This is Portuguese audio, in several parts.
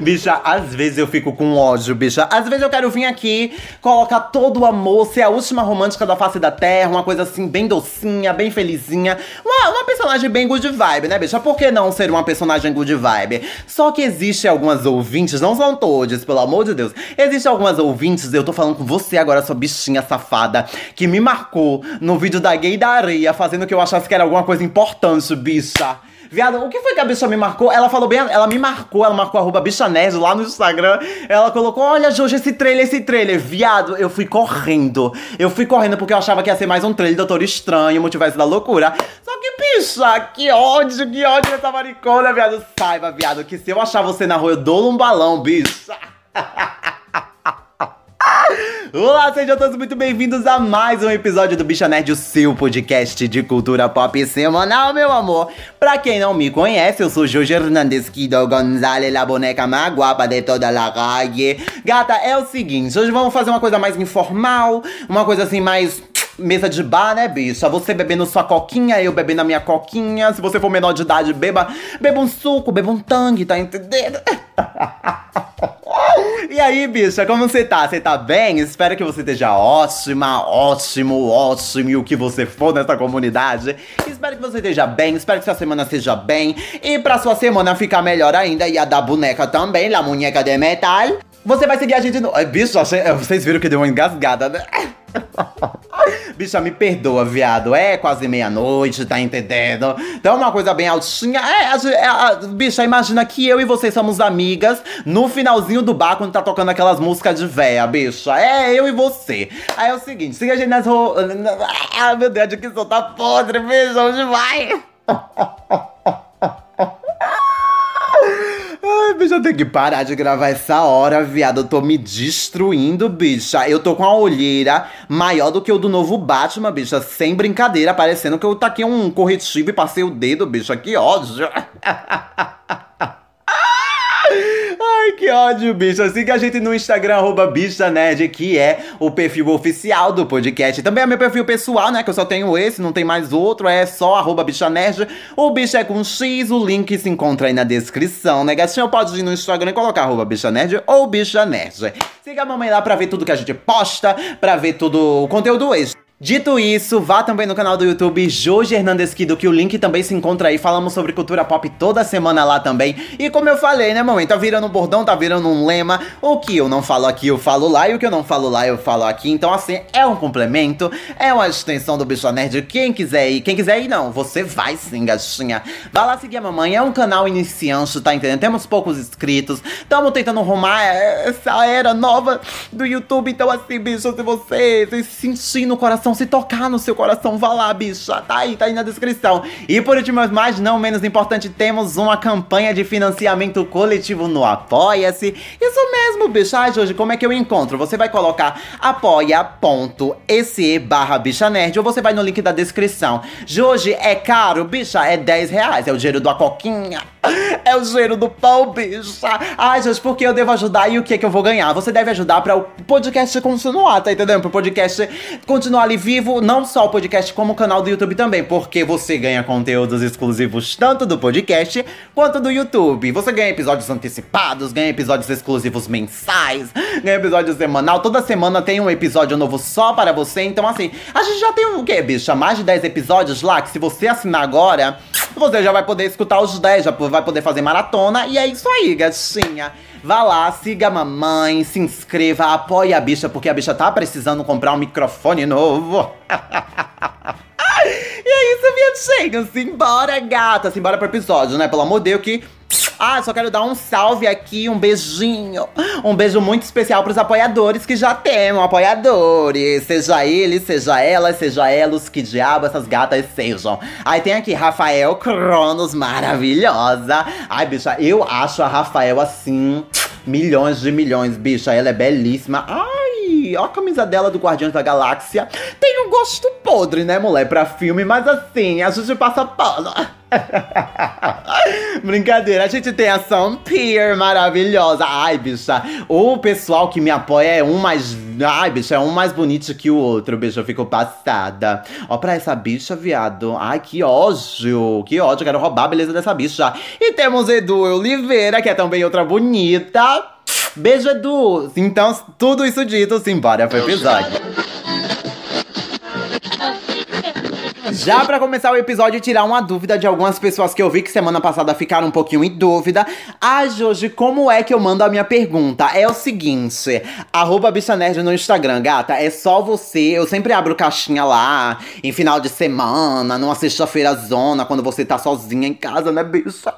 bicha, às vezes eu fico com ódio, bicha. Às vezes eu quero vir aqui, colocar todo o amor, ser a última romântica da face da terra, uma coisa assim, bem docinha, bem felizinha. Uma, uma personagem bem good vibe, né, bicha? Por que não ser uma personagem good vibe? Só que existe algumas ouvintes, não são todos, pelo amor de Deus. Existem algumas ouvintes, eu tô falando com você agora, sua bichinha safada, que me marcou no vídeo da gay da areia, fazendo que eu achasse que era alguma coisa importante, bicha. Viado, o que foi que a bicha me marcou? Ela falou bem, ela me marcou, ela marcou arroba bichanese lá no Instagram. Ela colocou, olha, Jorge, esse trailer, esse trailer. Viado, eu fui correndo. Eu fui correndo porque eu achava que ia ser mais um trailer Doutor Estranho, Multiverso da Loucura. Só que, bicha, que ódio, que ódio dessa maricona, viado. Saiba, viado, que se eu achar você na rua, eu dou um balão, bicha. Olá, sejam todos muito bem-vindos a mais um episódio do Bicha Nerd, o seu podcast de cultura pop semanal, meu amor. Pra quem não me conhece, eu sou Jorge Hernandes Kido Gonzalez, la boneca mais guapa de toda la calle. Gata, é o seguinte, hoje vamos fazer uma coisa mais informal, uma coisa assim mais mesa de bar, né, bicha? Você bebendo sua coquinha, eu bebendo a minha coquinha. Se você for menor de idade, beba, beba um suco, beba um tangue, tá entendendo? E aí, bicha, como você tá? Você tá bem? Espero que você esteja ótima, ótimo, ótimo e o que você for nessa comunidade. Espero que você esteja bem, espero que sua semana seja bem. E pra sua semana ficar melhor ainda, e a da boneca também, la muñeca de metal. Você vai seguir a gente no. Bicho, vocês viram que deu uma engasgada, né? Bicha, me perdoa, viado. É quase meia-noite, tá entendendo? Então, uma coisa bem altinha. É, a, a, a, bicha, imagina que eu e você somos amigas no finalzinho do bar quando tá tocando aquelas músicas de véia, bicha. É, eu e você. Aí é o seguinte, siga a gente nas. Ro... Ah, meu Deus, de que sou tá podre, bicha, onde vai? Ai, bicha, eu tenho que parar de gravar essa hora, viado. Eu tô me destruindo, bicha. Eu tô com a olheira maior do que o do novo Batman, bicha. Sem brincadeira, parecendo que eu taquei um corretivo e passei o dedo, bicha. Que ódio. Ai, que ódio, bicha. Siga a gente no Instagram, arroba Bicha Nerd, que é o perfil oficial do podcast. Também é meu perfil pessoal, né? Que eu só tenho esse, não tem mais outro. É só arroba Bicha Nerd. O bicho é com X, o link se encontra aí na descrição, né, gatinho? Pode ir no Instagram e colocar arroba Bicha Nerd ou Bicha Nerd. Siga a mamãe lá pra ver tudo que a gente posta, pra ver tudo o conteúdo extra. Dito isso, vá também no canal do YouTube Jorge Hernandes Kido, que o link também se encontra aí. Falamos sobre cultura pop toda semana lá também. E como eu falei, né, mamãe? Tá virando um bordão, tá virando um lema. O que eu não falo aqui, eu falo lá. E o que eu não falo lá, eu falo aqui. Então, assim, é um complemento, é uma extensão do Bicho Nerd. Quem quiser ir, quem quiser ir, não. Você vai sim, gatinha. Vá lá seguir a mamãe. É um canal iniciante, tá entendendo? Temos poucos inscritos. Estamos tentando arrumar essa era nova do YouTube. Então, assim, bicho, se você se sentir no coração se tocar no seu coração, vá lá, bicha. Tá aí, tá aí na descrição. E por último, mas não menos importante, temos uma campanha de financiamento coletivo no Apoia-se. Isso mesmo, bicha. Ai, hoje, como é que eu encontro? Você vai colocar apoia.se barra bicha nerd ou você vai no link da descrição. Jorge, é caro, bicha, é 10 reais. É o dinheiro da coquinha. É o dinheiro do pão, bicha. Ai, gente, porque eu devo ajudar e o que é que eu vou ganhar? Você deve ajudar para o podcast continuar, tá entendendo? Para o podcast continuar ali vivo, não só o podcast, como o canal do YouTube também, porque você ganha conteúdos exclusivos tanto do podcast quanto do YouTube. Você ganha episódios antecipados, ganha episódios exclusivos mensais, ganha episódio semanal. Toda semana tem um episódio novo só para você. Então, assim, a gente já tem o quê, bicha? Mais de 10 episódios lá que se você assinar agora, você já vai poder escutar os 10, já vai poder fazer maratona. E é isso aí, gatinha. Vá lá, siga a mamãe, se inscreva, apoie a bicha, porque a bicha tá precisando comprar um microfone novo. e é isso, gente. Simbora, gata. Simbora pro episódio, né? Pelo amor de Deus, que ah, só quero dar um salve aqui, um beijinho. Um beijo muito especial pros apoiadores que já temos, apoiadores. Seja eles, seja elas, seja elas, que diabo essas gatas sejam. Aí tem aqui Rafael Cronos, maravilhosa. Ai, bicha, eu acho a Rafael assim, milhões de milhões, bicha. Ela é belíssima. Ai, ó a camisa dela do Guardiões da Galáxia. Tem um gosto podre, né, mulher, pra filme, mas assim, a gente passa pano. Brincadeira, a gente tem a Sampier maravilhosa. Ai, bicha, o pessoal que me apoia é um mais. Ai, bicha, é um mais bonito que o outro, bicha. Eu fico passada. Ó, pra essa bicha, viado. Ai, que ódio. Que ódio, quero roubar a beleza dessa bicha. E temos Edu Oliveira, que é também outra bonita. Beijo, Edu. Então, tudo isso dito, simbora pro episódio. Já para começar o episódio, tirar uma dúvida de algumas pessoas que eu vi que semana passada ficaram um pouquinho em dúvida. Ah, Jorge, como é que eu mando a minha pergunta? É o seguinte, arroba Bicha Nerd no Instagram, gata, é só você, eu sempre abro caixinha lá, em final de semana, numa sexta-feira zona, quando você tá sozinha em casa, né, bicha?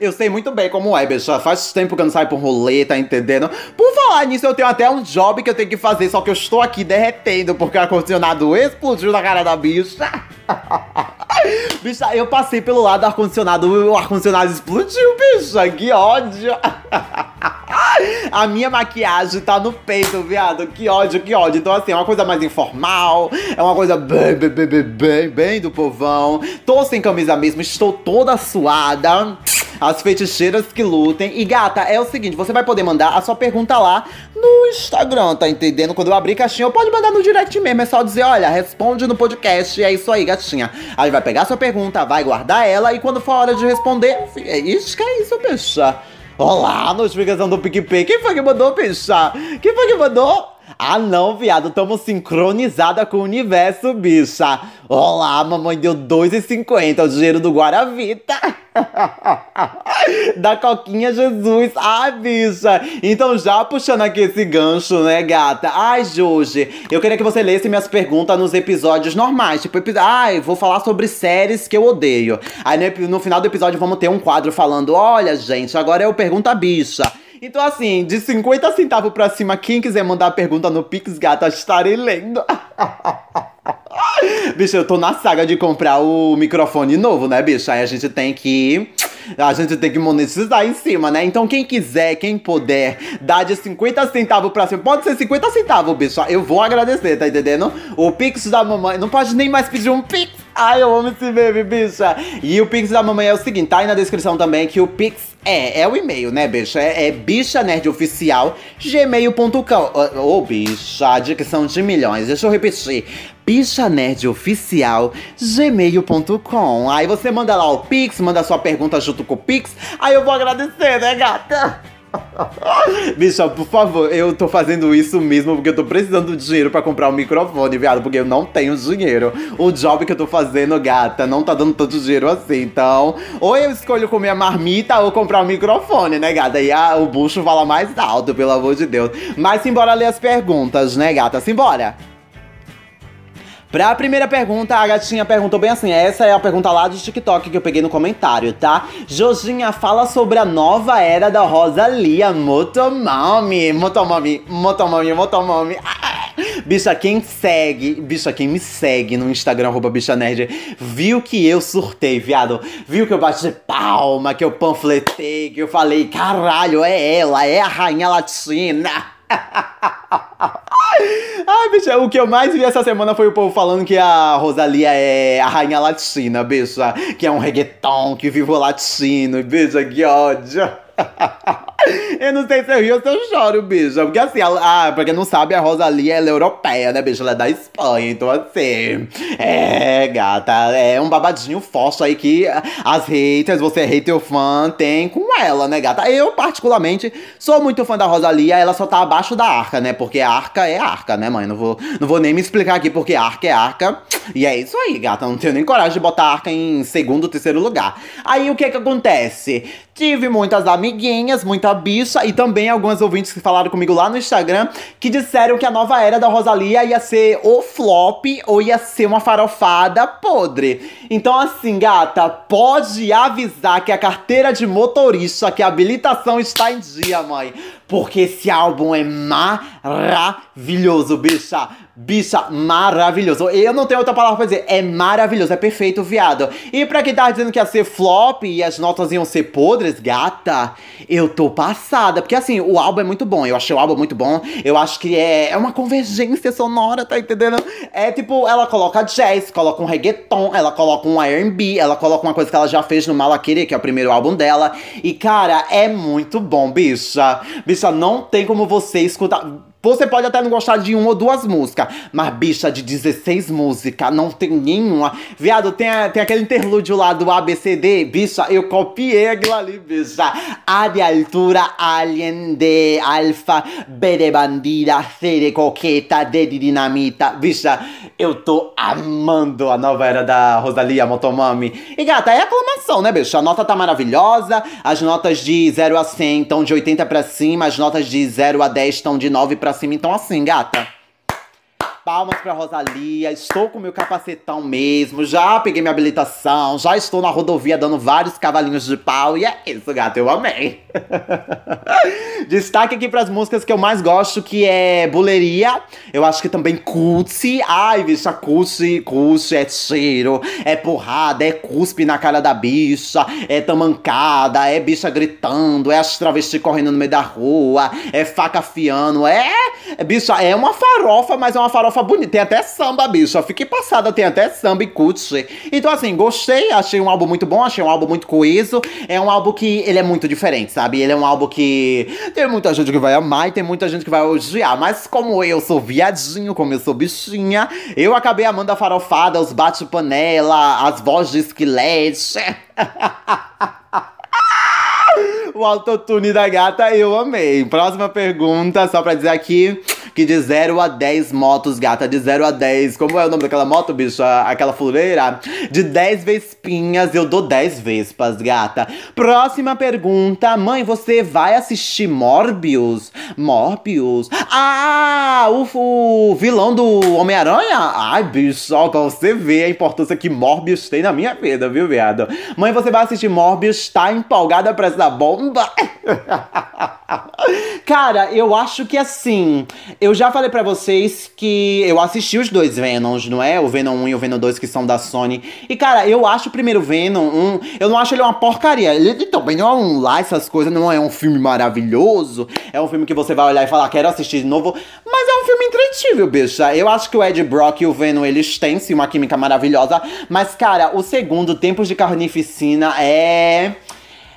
Eu sei muito bem como é, bicha. Faz tempo que eu não saio por rolê, tá entendendo? Por falar nisso, eu tenho até um job que eu tenho que fazer, só que eu estou aqui derretendo porque o ar-condicionado explodiu na cara da bicha. bicha, eu passei pelo lado do ar-condicionado, o ar-condicionado explodiu, bicha. Que ódio. A minha maquiagem tá no peito, viado. Que ódio, que ódio. Então, assim, é uma coisa mais informal. É uma coisa bem, bem, bem, bem, bem do povão. Tô sem camisa mesmo, estou toda suada as feiticeiras que lutem. E gata, é o seguinte, você vai poder mandar a sua pergunta lá no Instagram, tá entendendo? Quando eu abrir caixinha, eu pode mandar no direct mesmo, é só dizer, olha, responde no podcast, é isso aí, gatinha. Aí vai pegar a sua pergunta, vai guardar ela e quando for a hora de responder, é isso que é isso, bicha. Olá, notificação do PicPay. Quem foi que mandou, bicha? Quem foi que mandou? Ah não, viado, tamo sincronizada com o universo, bicha. Olá, mamãe deu 2,50, o dinheiro do Guaravita. da Coquinha Jesus. Ai, bicha. Então, já puxando aqui esse gancho, né, gata? Ai, Jorge, eu queria que você lesse minhas perguntas nos episódios normais. Tipo, ai, vou falar sobre séries que eu odeio. Aí no final do episódio vamos ter um quadro falando: olha, gente, agora eu pergunto a bicha. Então, assim, de 50 centavos pra cima, quem quiser mandar pergunta no Pix, gata, estarei lendo. bicho, eu tô na saga de comprar o microfone novo, né, bicho? Aí a gente tem que. A gente tem que monetizar em cima, né? Então, quem quiser, quem puder, dá de 50 centavos pra cima. Pode ser 50 centavos, bicho. Eu vou agradecer, tá entendendo? O Pix da mamãe. Não pode nem mais pedir um Pix. Ai, eu amo esse meme, bicha. E o Pix da mamãe é o seguinte, tá aí na descrição também que o Pix é, é o e-mail, né, bicha? É, é bichanerdoficial, gmail.com. Ô, oh, bicha, dicção de milhões. Deixa eu repetir. bichanerdoficial, gmail.com. Aí você manda lá o Pix, manda sua pergunta junto com o Pix. Aí eu vou agradecer, né, gata? Bicha, por favor, eu tô fazendo isso mesmo porque eu tô precisando de dinheiro para comprar um microfone, viado, porque eu não tenho dinheiro. O job que eu tô fazendo, gata, não tá dando tanto dinheiro assim. Então, ou eu escolho comer a marmita ou comprar um microfone, né, gata? E a, o bucho fala mais alto, pelo amor de Deus. Mas simbora ler as perguntas, né, gata? Simbora! Pra primeira pergunta, a gatinha perguntou bem assim: essa é a pergunta lá do TikTok que eu peguei no comentário, tá? Jojinha fala sobre a nova era da Rosalia Motomami. Motomami, Motomami, Motomami. Ah! Bicha, quem segue, bicha, quem me segue no Instagram, arroba bicha nerd, viu que eu surtei, viado. Viu que eu bati palma, que eu panfletei, que eu falei, caralho, é ela, é a rainha latina. Ai, bicha, o que eu mais vi essa semana foi o povo falando que a Rosalia é a rainha latina, bicha. Que é um reggaeton, que vive o latino, bicha, que ódio. eu não sei se eu rio ou se eu choro, bicho. Porque assim, ela, ah, pra quem não sabe, a Rosalia ela é europeia, né, bicho? Ela é da Espanha. Então, assim. É, gata, é um babadinho forte aí que as haters, você é hater fã, tem com ela, né, gata? Eu, particularmente, sou muito fã da Rosalia. Ela só tá abaixo da arca, né? Porque a arca é arca, né, mãe? Não vou, não vou nem me explicar aqui porque arca é arca. E é isso aí, gata. Não tenho nem coragem de botar a arca em segundo, terceiro lugar. Aí o que que acontece? Tive muitas amiguinhas, muita bicha e também algumas ouvintes que falaram comigo lá no Instagram que disseram que a nova era da Rosalia ia ser ou flop ou ia ser uma farofada podre. Então, assim, gata, pode avisar que a carteira de motorista, que a habilitação está em dia, mãe. Porque esse álbum é maravilhoso, bicha Bicha, maravilhoso. Eu não tenho outra palavra pra dizer. É maravilhoso, é perfeito, viado. E pra quem tava dizendo que ia ser flop e as notas iam ser podres, gata, eu tô passada. Porque assim, o álbum é muito bom. Eu achei o álbum muito bom. Eu acho que é, é uma convergência sonora, tá entendendo? É tipo, ela coloca jazz, coloca um reggaeton, ela coloca um R&B, ela coloca uma coisa que ela já fez no Malaquiri, que é o primeiro álbum dela. E cara, é muito bom, bicha. Bicha, não tem como você escutar você pode até não gostar de uma ou duas músicas, mas bicha de 16 músicas, não tem nenhuma. Viado, tem, a, tem aquele interlúdio lá do ABCD, bicha, eu copiei aquilo ali, bicha. A de altura, alien, de alfa, B de bandida, C de coqueta, D de dinamita. Bicha, eu tô amando a nova era da Rosalia Motomami. E gata, é aclamação, né, bicha? A nota tá maravilhosa, as notas de 0 a 100 estão de 80 pra cima, as notas de 0 a 10 estão de 9 pra cima. Então, assim, gata. Palmas pra Rosalia, estou com meu capacetão mesmo, já peguei minha habilitação, já estou na rodovia dando vários cavalinhos de pau. E é isso, gato, eu amei. Destaque aqui pras músicas que eu mais gosto, que é Buleria, eu acho que também Cutsi, ai, bicha, Cutsi, Cutsi é cheiro, é porrada, é cuspe na cara da bicha, é tamancada, é bicha gritando, é as travestis correndo no meio da rua, é faca afiando, é bicha, é uma farofa, mas é uma farofa bonita. Tem até samba, bicho. Eu fiquei passada, tem até samba e cutie. Então, assim, gostei. Achei um álbum muito bom, achei um álbum muito coeso. É um álbum que ele é muito diferente, sabe? Ele é um álbum que tem muita gente que vai amar e tem muita gente que vai odiar. Mas como eu sou viadinho, como eu sou bichinha, eu acabei amando a farofada, os bate-panela, as vozes de esquilete. o autotune da gata eu amei. Próxima pergunta, só pra dizer aqui que de 0 a 10 motos, gata, de 0 a 10. Como é o nome daquela moto, bicho? Aquela fuleira? De 10 vespinhas, eu dou 10 vespas, gata. Próxima pergunta. Mãe, você vai assistir Morbius? Morbius? Ah, o, o vilão do Homem-Aranha? Ai, bicho, ó, pra você ver a importância que Morbius tem na minha vida, viu, viado? Mãe, você vai assistir Morbius? Tá empolgada pra essa bomba? Cara, eu acho que assim. Eu já falei para vocês que eu assisti os dois Venoms, não é? O Venom 1 e o Venom 2 que são da Sony. E cara, eu acho o primeiro Venom 1, eu não acho ele uma porcaria. Ele também não é um lá essas coisas, não é um filme maravilhoso. É um filme que você vai olhar e falar, quero assistir de novo. Mas é um filme entretível, bicha. Eu acho que o Ed Brock e o Venom, eles têm sim uma química maravilhosa. Mas, cara, o segundo, Tempos de Carnificina, é.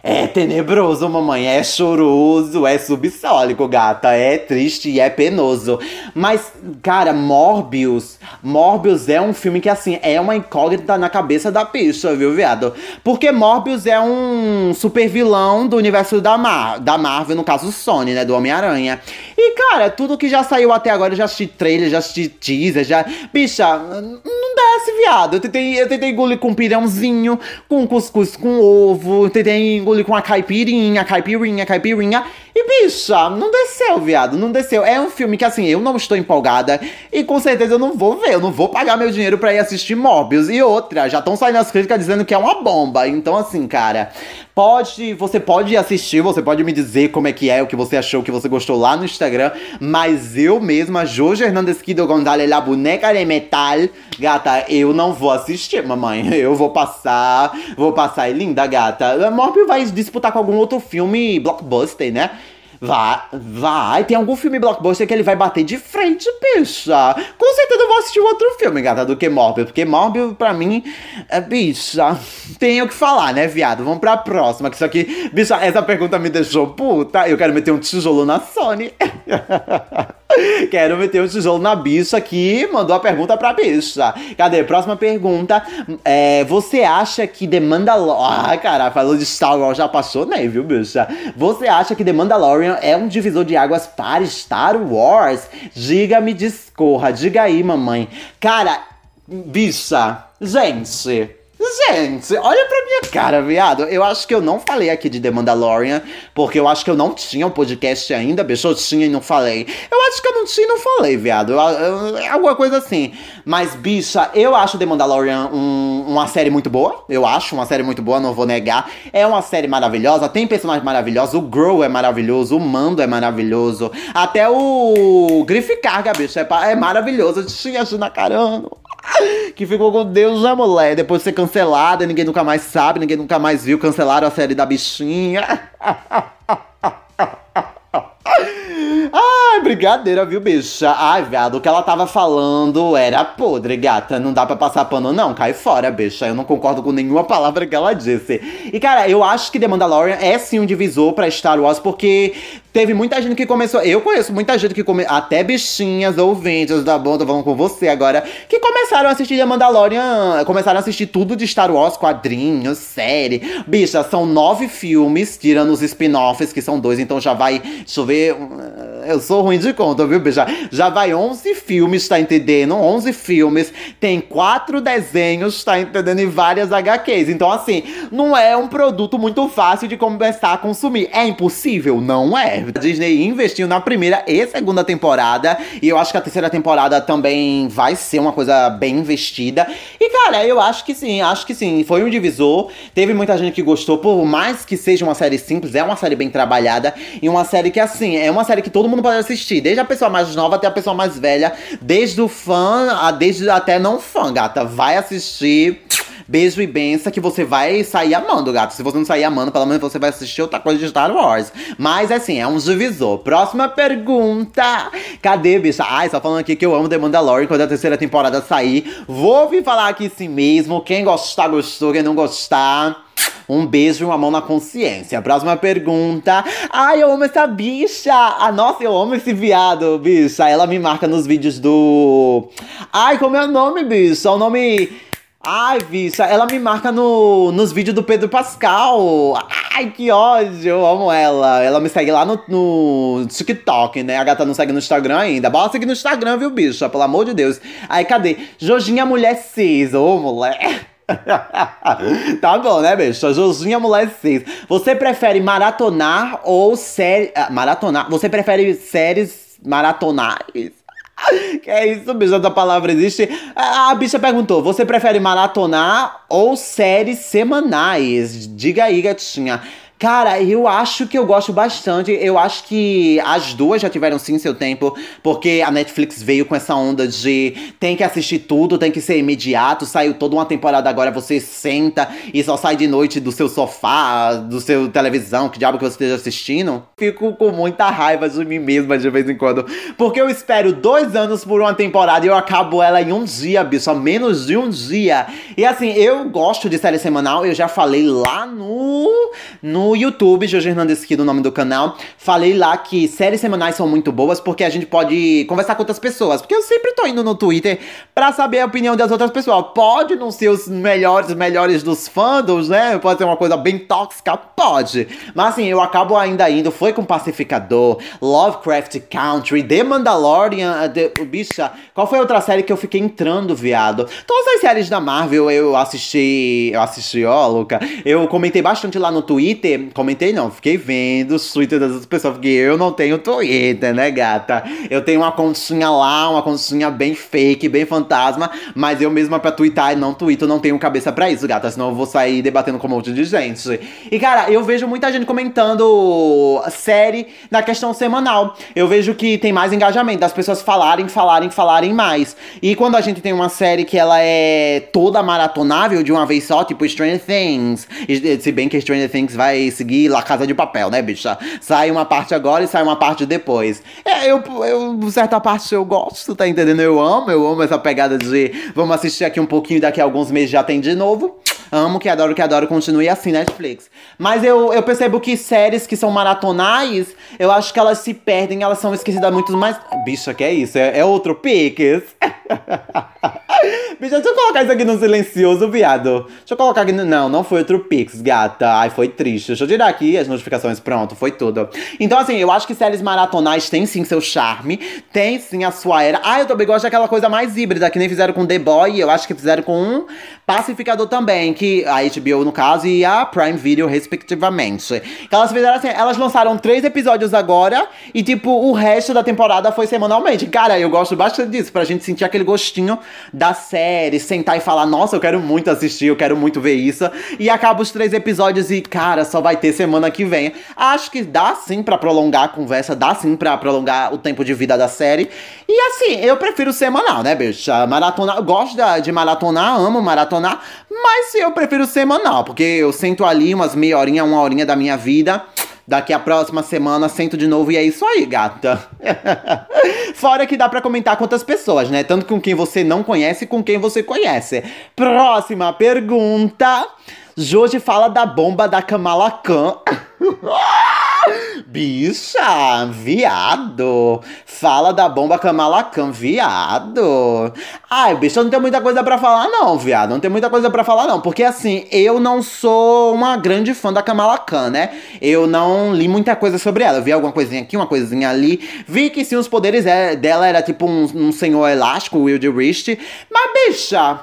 É tenebroso, mamãe. É choroso, é subsólico, gata. É triste e é penoso. Mas, cara, Morbius. Morbius é um filme que, assim, é uma incógnita na cabeça da bicha, viu, viado? Porque Morbius é um super vilão do universo da, Mar da Marvel, no caso Sony, né? Do Homem-Aranha. E, cara, tudo que já saiu até agora, eu já assisti trailer, já assisti teaser, já. Bicha, não viado. Eu tentei, eu tentei engolir com pirãozinho, com cuscuz com ovo, eu tentei engolir com a caipirinha, caipirinha, caipirinha. E, bicha, não desceu, viado, não desceu. É um filme que, assim, eu não estou empolgada e com certeza eu não vou ver, eu não vou pagar meu dinheiro pra ir assistir Morbius. E outra, já estão saindo as críticas dizendo que é uma bomba. Então, assim, cara, pode, você pode assistir, você pode me dizer como é que é, o que você achou, o que você gostou lá no Instagram, mas eu mesma, Jorge Hernandes Kido Gonzalez, la boneca de metal, gata, eu não vou assistir, mamãe. Eu vou passar, vou passar, é linda, gata. Morbius vai disputar com algum outro filme blockbuster, né? Vai, vai. Tem algum filme blockbuster que ele vai bater de frente, bicha. Com certeza eu vou assistir outro filme, gata, do que Morbius. Porque Morbius, pra mim, é bicha. Tenho que falar, né, viado? Vamos pra próxima. Que isso aqui, bicha, essa pergunta me deixou puta. Eu quero meter um tijolo na Sony. Quero meter um tijolo na bicha que mandou a pergunta pra bicha. Cadê? Próxima pergunta. É, você acha que The Mandalorian. Ah, cara, falou de Star Wars, já apaixonei, viu, bicha? Você acha que The Mandalorian é um divisor de águas para Star Wars? Diga-me, discorra. Diga aí, mamãe. Cara, bicha, gente. Gente, olha pra minha cara, viado. Eu acho que eu não falei aqui de The Mandalorian, porque eu acho que eu não tinha um podcast ainda, bicho. Eu tinha e não falei. Eu acho que eu não tinha e não falei, viado. Eu, eu, alguma coisa assim. Mas, bicha, eu acho The Mandalorian um, uma série muito boa. Eu acho uma série muito boa, não vou negar. É uma série maravilhosa, tem personagens maravilhosos. O Grow é maravilhoso, o Mando é maravilhoso. Até o Griff Carga, bicho, é, é maravilhoso. Tinha na caramba que ficou com Deus, né, mulher? Depois de ser cancelada, ninguém nunca mais sabe, ninguém nunca mais viu. Cancelaram a série da bichinha. Ai, brincadeira, viu, bicha? Ai, viado, o que ela tava falando era podre, gata. Não dá pra passar pano, não. Cai fora, bicha. Eu não concordo com nenhuma palavra que ela disse. E, cara, eu acho que The Mandalorian é sim um divisor pra Star Wars, porque Teve muita gente que começou. Eu conheço muita gente que começou. Até bichinhas ouvintes da banda, falando com você agora. Que começaram a assistir The Mandalorian. Começaram a assistir tudo de Star Wars, quadrinhos, série. Bicha, são nove filmes, tirando os spin-offs, que são dois, então já vai. Deixa eu ver. Eu sou ruim de conta, viu, bicha? Já vai 11 filmes, tá entendendo? 11 filmes. Tem quatro desenhos, tá entendendo? E várias HQs. Então, assim, não é um produto muito fácil de começar a consumir. É impossível? Não é. A Disney investiu na primeira e segunda temporada. E eu acho que a terceira temporada também vai ser uma coisa bem investida. E, cara, eu acho que sim, acho que sim. Foi um divisor. Teve muita gente que gostou, por mais que seja uma série simples, é uma série bem trabalhada. E uma série que, assim, é uma série que todo mundo pode assistir. Desde a pessoa mais nova até a pessoa mais velha. Desde o fã, a, desde até não fã, gata. Vai assistir. Beijo e benção que você vai sair amando, gato. Se você não sair amando, pelo menos você vai assistir outra coisa de Star Wars. Mas assim, é um divisor. Próxima pergunta. Cadê, bicha? Ai, só falando aqui que eu amo The Mandalorian quando a terceira temporada sair. Vou vir falar aqui sim mesmo. Quem gostar, gostou. Quem não gostar. Um beijo e uma mão na consciência. Próxima pergunta. Ai, eu amo essa bicha. Ah, nossa, eu amo esse viado, bicha. Ela me marca nos vídeos do. Ai, como é o nome, bicha? O nome. Ai, bicha, ela me marca no, nos vídeos do Pedro Pascal. Ai, que ódio, eu amo ela. Ela me segue lá no, no TikTok, né? A gata não segue no Instagram ainda. Bora seguir no Instagram, viu, bicha? Pelo amor de Deus. Aí, cadê? Jojinha Mulher Cis. Ô, mulher. tá bom, né, bicha? Jojinha Mulher Cis. Você prefere maratonar ou série... Ah, maratonar? Você prefere séries maratonais? Que é isso, bicha, essa palavra existe. A, bicha perguntou: você prefere maratonar ou séries semanais? Diga aí, gatinha. Cara, eu acho que eu gosto bastante. Eu acho que as duas já tiveram sim seu tempo, porque a Netflix veio com essa onda de tem que assistir tudo, tem que ser imediato. Saiu toda uma temporada agora, você senta e só sai de noite do seu sofá, do seu televisão, que diabo que você esteja assistindo. Fico com muita raiva de mim mesma de vez em quando, porque eu espero dois anos por uma temporada e eu acabo ela em um dia, bicho, só menos de um dia. E assim, eu gosto de série semanal, eu já falei lá no. no YouTube, Jorge Hernandes aqui do nome do canal, falei lá que séries semanais são muito boas porque a gente pode conversar com outras pessoas. Porque eu sempre tô indo no Twitter pra saber a opinião das outras pessoas. Pode não ser os melhores, melhores dos fandoms, né? Pode ser uma coisa bem tóxica, pode. Mas assim, eu acabo ainda indo. Foi com Pacificador, Lovecraft Country, The Mandalorian, The, bicha. Qual foi a outra série que eu fiquei entrando, viado? As séries da Marvel eu assisti. Eu assisti, ó, Luca. Eu comentei bastante lá no Twitter comentei não, fiquei vendo os Twitter das outras pessoas, porque eu não tenho Twitter, né, gata? Eu tenho uma continha lá, uma continha bem fake, bem fantasma, mas eu mesma pra twittar e não twito, não tenho cabeça para isso, gata, senão eu vou sair debatendo com um monte de gente. E, cara, eu vejo muita gente comentando série na questão semanal. Eu vejo que tem mais engajamento, das pessoas falarem, falarem, falarem mais. E quando a gente tem uma série que ela é toda maratonável de uma vez só, tipo Stranger Things, se bem que Stranger Things vai seguir La Casa de Papel, né, bicha? Sai uma parte agora e sai uma parte depois. É, eu, eu, certa parte eu gosto, tá entendendo? Eu amo, eu amo essa pegada de vamos assistir aqui um pouquinho, daqui a alguns meses já tem de novo. Amo que adoro que adoro, continue assim, Netflix. Mas eu, eu percebo que séries que são maratonais, eu acho que elas se perdem, elas são esquecidas muito mais. Bicha, que é isso? É, é outro Pix? Bicha, deixa eu colocar isso aqui no silencioso, viado. Deixa eu colocar aqui no... Não, não foi outro Pix, gata. Ai, foi triste. Deixa eu tirar aqui as notificações. Pronto, foi tudo. Então, assim, eu acho que séries maratonais têm sim seu charme. Tem sim a sua era. Ah, eu também gosto daquela coisa mais híbrida, que nem fizeram com The Boy. Eu acho que fizeram com um Pacificador também. Que a HBO, no caso, e a Prime Video, respectivamente. Então, elas fizeram assim, elas lançaram três episódios agora. E, tipo, o resto da temporada foi semanalmente. Cara, eu gosto bastante disso, pra gente sentir aquele gostinho da série, sentar e falar, nossa, eu quero muito assistir, eu quero muito ver isso. E acaba os três episódios e, cara, só vai ter semana que vem. Acho que dá sim para prolongar a conversa, dá sim para prolongar o tempo de vida da série. E assim, eu prefiro semanal, né, bicha? Maratona, gosto de maratonar, amo maratonar, mas eu prefiro semanal, porque eu sento ali umas meia horinha, uma horinha da minha vida. Daqui a próxima semana sento de novo e é isso aí, gata. Fora que dá para comentar com outras pessoas, né? Tanto com quem você não conhece, com quem você conhece. Próxima pergunta. Jorge fala da bomba da Kamala Khan. Bicha, viado. Fala da bomba Kamala Khan, viado. Ai, bicha, não tem muita coisa para falar não, viado. Não tem muita coisa para falar não, porque assim, eu não sou uma grande fã da Kamala Khan, né? Eu não li muita coisa sobre ela. Eu vi alguma coisinha aqui, uma coisinha ali. Vi que sim, os poderes é, dela era tipo um, um senhor elástico, o Wild Wrist. Mas, bicha,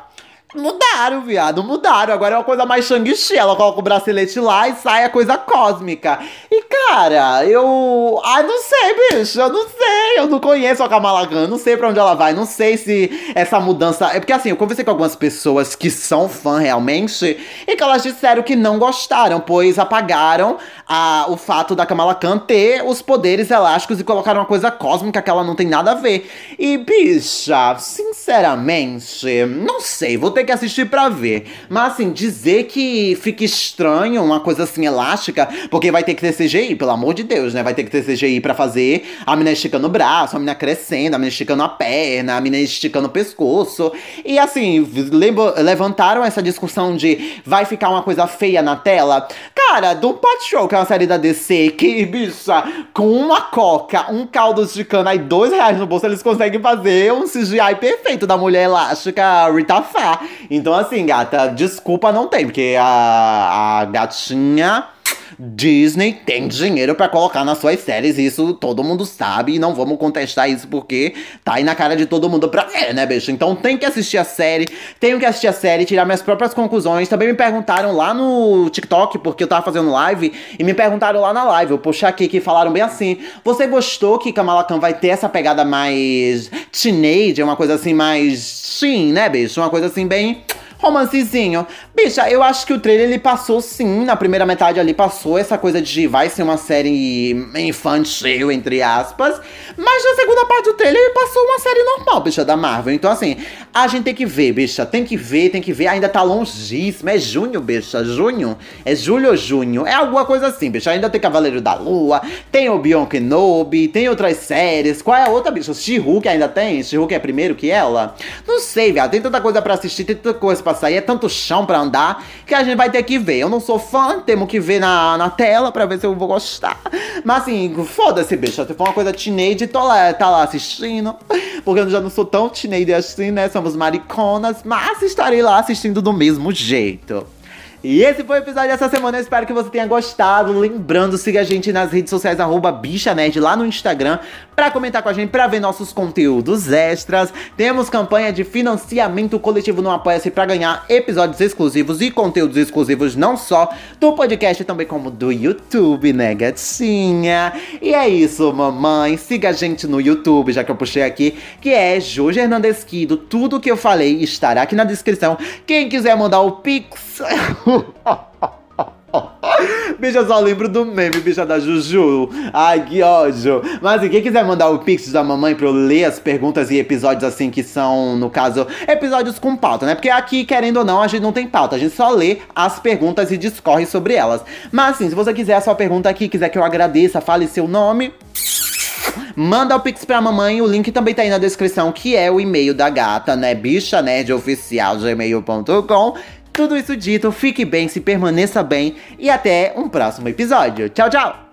Mudaram, viado, mudaram. Agora é uma coisa mais Shang-Chi. Ela coloca o bracelete lá e sai a coisa cósmica. E, cara, eu. Ai, não sei, bicho. Eu não sei. Eu não conheço a Kamala Khan. Não sei pra onde ela vai. Não sei se essa mudança. É porque, assim, eu conversei com algumas pessoas que são fã realmente e que elas disseram que não gostaram, pois apagaram a, o fato da Kamala Khan ter os poderes elásticos e colocaram uma coisa cósmica que ela não tem nada a ver. E, bicha, sinceramente, não sei. Vou ter que assistir pra ver. Mas assim, dizer que fica estranho uma coisa assim elástica, porque vai ter que ter CGI, pelo amor de Deus, né? Vai ter que ter CGI pra fazer a menina esticando o braço, a menina crescendo, a menina esticando a perna, a menina esticando o pescoço. E assim, levantaram essa discussão de vai ficar uma coisa feia na tela. Cara, do Patrol, que é uma série da DC, que, bicha, com uma coca, um caldo de cana e dois reais no bolso, eles conseguem fazer um CGI perfeito da mulher elástica Rita Fá. Então, assim, gata, desculpa não tem, porque a, a gatinha Disney tem dinheiro para colocar nas suas séries, isso todo mundo sabe, e não vamos contestar isso porque tá aí na cara de todo mundo pra ver, né, bicho? Então tem que assistir a série, tenho que assistir a série, tirar minhas próprias conclusões. Também me perguntaram lá no TikTok, porque eu tava fazendo live, e me perguntaram lá na live, eu puxei aqui que falaram bem assim: você gostou que Kamala Khan vai ter essa pegada mais teenage, uma coisa assim mais teen, né, bicho? Uma coisa assim bem romancezinho. Bicha, eu acho que o trailer ele passou sim, na primeira metade ali passou essa coisa de vai ser uma série infantil, entre aspas. Mas na segunda parte do trailer ele passou uma série normal, bicha, da Marvel. Então, assim, a gente tem que ver, bicha. Tem que ver, tem que ver. Ainda tá longíssimo. É junho, bicha. Junho? É julho ou junho? É alguma coisa assim, bicha. Ainda tem Cavaleiro da Lua, tem o Bion Kenobi, tem outras séries. Qual é a outra, bicha? She-Hulk ainda tem? She-Hulk é primeiro que ela? Não sei, viado. Tem tanta coisa pra assistir, tem tanta coisa pra pra sair, é tanto chão pra andar, que a gente vai ter que ver. Eu não sou fã, temos que ver na, na tela pra ver se eu vou gostar. Mas assim, foda-se, bicho. Se for uma coisa teenage, tô lá, tá lá assistindo. Porque eu já não sou tão teenage assim, né? Somos mariconas, mas estarei lá assistindo do mesmo jeito. E esse foi o episódio dessa semana. Eu espero que você tenha gostado. Lembrando, siga a gente nas redes sociais, BichaNerd, lá no Instagram, para comentar com a gente, para ver nossos conteúdos extras. Temos campanha de financiamento coletivo no Apoia-se para ganhar episódios exclusivos e conteúdos exclusivos, não só do podcast, também como do YouTube, né, gatinha? E é isso, mamãe. Siga a gente no YouTube, já que eu puxei aqui, que é Jorge Hernandesquido. Tudo que eu falei estará aqui na descrição. Quem quiser mandar o Pix. Bicho, eu só lembro do meme, bicha da Juju. Ai, que ódio. Mas quem quiser mandar o pix da mamãe pra eu ler as perguntas e episódios assim que são, no caso, episódios com pauta, né? Porque aqui, querendo ou não, a gente não tem pauta. A gente só lê as perguntas e discorre sobre elas. Mas assim, se você quiser a sua pergunta aqui, quiser que eu agradeça, fale seu nome. Manda o Pix pra mamãe, o link também tá aí na descrição, que é o e-mail da gata, né? Bicha Nerd Oficial gmail.com. Tudo isso dito, fique bem, se permaneça bem e até um próximo episódio. Tchau, tchau!